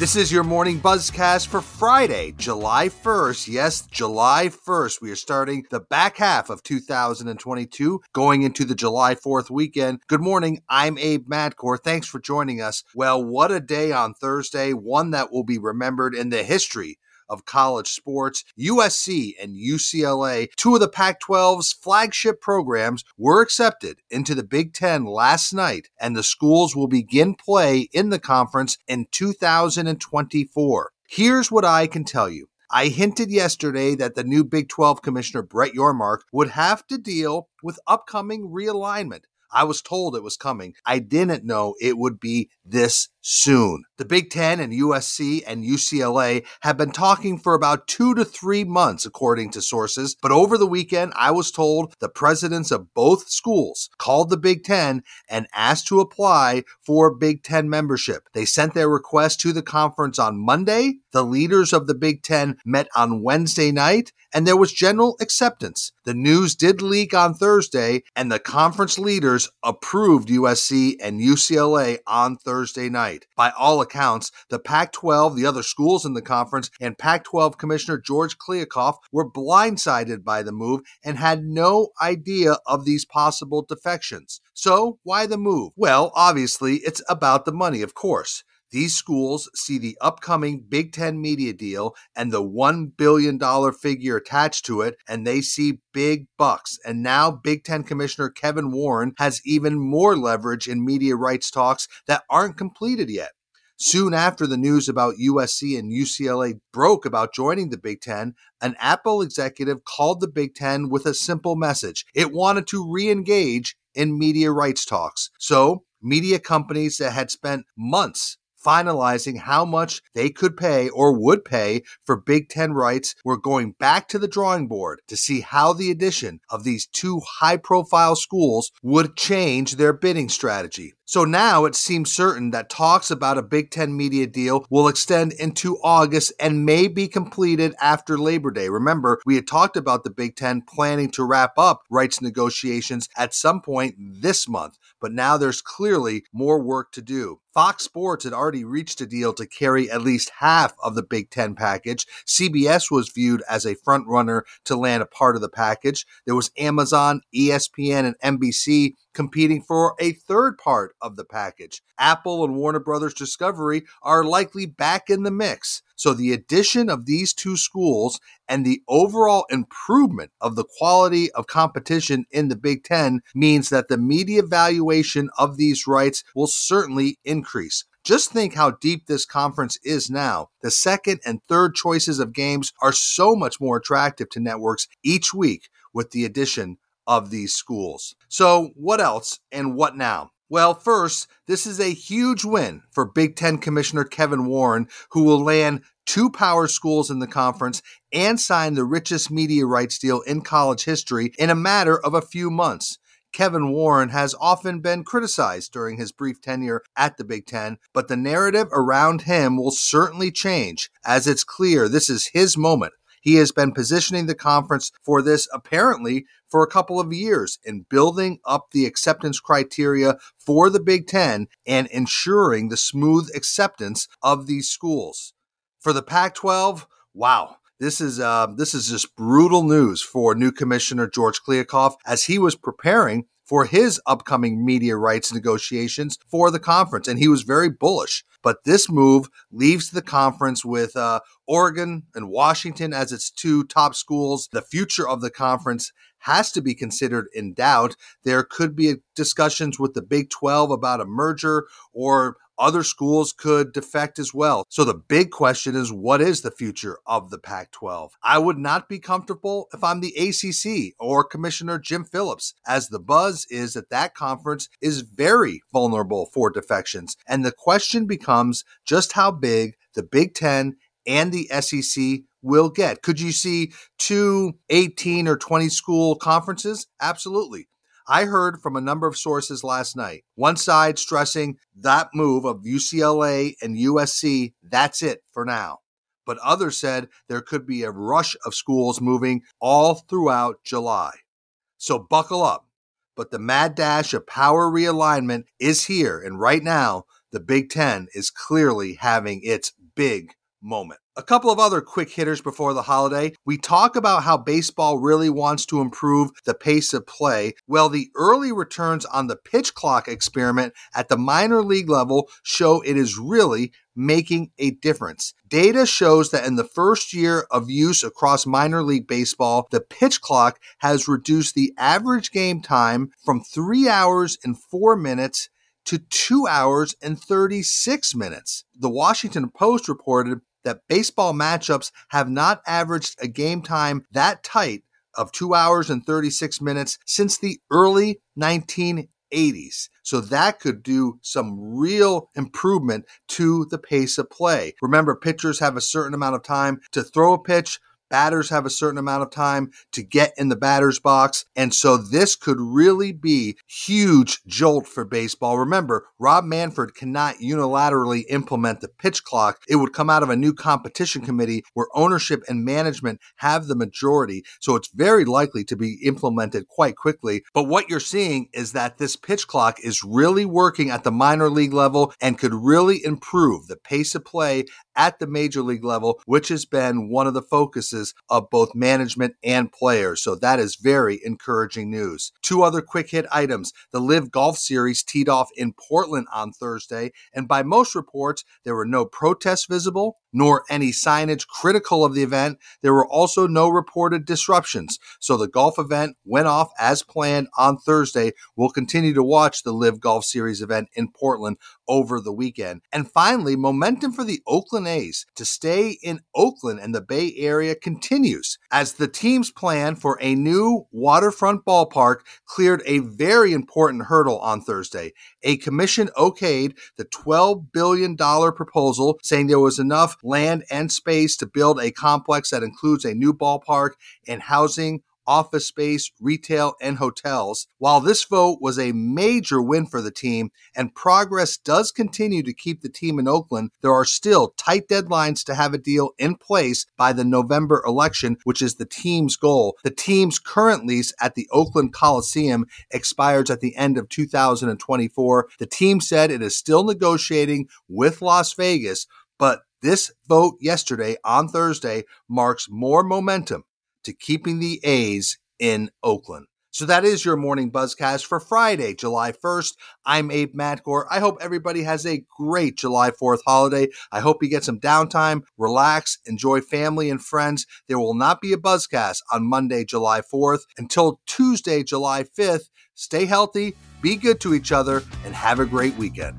This is your morning buzzcast for Friday, July 1st. Yes, July 1st. We are starting the back half of 2022, going into the July 4th weekend. Good morning. I'm Abe Madkour. Thanks for joining us. Well, what a day on Thursday, one that will be remembered in the history of college sports. USC and UCLA, two of the Pac 12's flagship programs, were accepted into the Big Ten last night, and the schools will begin play in the conference in 2024. Here's what I can tell you. I hinted yesterday that the new Big 12 commissioner, Brett Yormark, would have to deal with upcoming realignment. I was told it was coming. I didn't know it would be this soon. The Big Ten and USC and UCLA have been talking for about two to three months, according to sources. But over the weekend, I was told the presidents of both schools called the Big Ten and asked to apply for Big Ten membership. They sent their request to the conference on Monday. The leaders of the Big Ten met on Wednesday night, and there was general acceptance. The news did leak on Thursday, and the conference leaders approved USC and UCLA on Thursday night night. By all accounts, the Pac 12, the other schools in the conference, and Pac 12 Commissioner George Kliavkoff were blindsided by the move and had no idea of these possible defections. So, why the move? Well, obviously, it's about the money, of course. These schools see the upcoming Big Ten media deal and the $1 billion figure attached to it, and they see big bucks. And now Big Ten Commissioner Kevin Warren has even more leverage in media rights talks that aren't completed yet. Soon after the news about USC and UCLA broke about joining the Big Ten, an Apple executive called the Big Ten with a simple message. It wanted to re engage in media rights talks. So, media companies that had spent months finalizing how much they could pay or would pay for Big Ten rights, we're going back to the drawing board to see how the addition of these two high profile schools would change their bidding strategy. So now it seems certain that talks about a Big Ten media deal will extend into August and may be completed after Labor Day. Remember, we had talked about the Big Ten planning to wrap up rights negotiations at some point this month, but now there's clearly more work to do. Fox Sports had already reached a deal to carry at least half of the Big Ten package. CBS was viewed as a front runner to land a part of the package. There was Amazon, ESPN, and NBC competing for a third part of the package. Apple and Warner Brothers Discovery are likely back in the mix. So the addition of these two schools and the overall improvement of the quality of competition in the Big Ten means that the media valuation of these rights will certainly increase. Just think how deep this conference is now. The second and third choices of games are so much more attractive to networks each week with the addition of these schools. So, what else and what now? Well, first, this is a huge win for Big Ten Commissioner Kevin Warren, who will land two power schools in the conference and sign the richest media rights deal in college history in a matter of a few months. Kevin Warren has often been criticized during his brief tenure at the Big Ten, but the narrative around him will certainly change as it's clear this is his moment he has been positioning the conference for this apparently for a couple of years in building up the acceptance criteria for the Big Ten and ensuring the smooth acceptance of these schools. For the Pac 12, wow. This is uh, this is just brutal news for new commissioner George Kliavkoff as he was preparing for his upcoming media rights negotiations for the conference, and he was very bullish. But this move leaves the conference with uh, Oregon and Washington as its two top schools. The future of the conference has to be considered in doubt. There could be discussions with the Big 12 about a merger or Other schools could defect as well. So the big question is what is the future of the Pac 12? I would not be comfortable if I'm the ACC or Commissioner Jim Phillips, as the buzz is that that conference is very vulnerable for defections. And the question becomes just how big the Big Ten and the SEC will get. Could you see two 18 or 20 school conferences? Absolutely. I heard from a number of sources last night. One side stressing that move of UCLA and USC, that's it for now. But others said there could be a rush of schools moving all throughout July. So buckle up. But the mad dash of power realignment is here. And right now, the Big Ten is clearly having its big moment. A couple of other quick hitters before the holiday. We talk about how baseball really wants to improve the pace of play. Well, the early returns on the pitch clock experiment at the minor league level show it is really making a difference. Data shows that in the first year of use across minor league baseball, the pitch clock has reduced the average game time from three hours and four minutes to two hours and 36 minutes. The Washington Post reported that baseball matchups have not averaged a game time that tight of two hours and 36 minutes since the early 1980s. So that could do some real improvement to the pace of play. Remember, pitchers have a certain amount of time to throw a pitch Batters have a certain amount of time to get in the batter's box. And so this could really be huge jolt for baseball. Remember, Rob Manfred cannot unilaterally implement the pitch clock. It would come out of a new competition committee where ownership and management have the majority. So it's very likely to be implemented quite quickly. But what you're seeing is that this pitch clock is really working at the minor league level and could really improve the pace of play at the major league level, which has been one of the focuses of both management and players. So that is very encouraging news. Two other quick hit items. The LIV Golf Series teed off in Portland on Thursday, and by most reports, there were no protests visible nor any signage critical of the event. There were also no reported disruptions. So the golf event went off as planned on Thursday. We'll continue to watch the LIV Golf Series event in Portland over the weekend. And finally, momentum for the Oakland A's to stay in Oakland and the Bay Area continues as the team's plan for a new waterfront ballpark cleared a very important hurdle on Thursday. A commission okayed the $12 billion proposal, saying there was enough land and space to build a complex that includes a new ballpark and housing office space, retail, and hotels. While this vote was a major win for the team and progress does continue to keep the team in Oakland, there are still tight deadlines to have a deal in place by the November election, which is the team's goal. The team's current lease at the Oakland Coliseum expires at the end of 2024. The team said it is still negotiating with Las Vegas, but this vote yesterday on Thursday marks more momentum to keeping the A's in Oakland. So that is your morning buzzcast for Friday, July 1st. I'm Abe Madkour. I hope everybody has a great July 4th holiday. I hope you get some downtime, relax, enjoy family and friends. There will not be a buzzcast on Monday, July 4th. Until Tuesday, July 5th, stay healthy, be good to each other, and have a great weekend.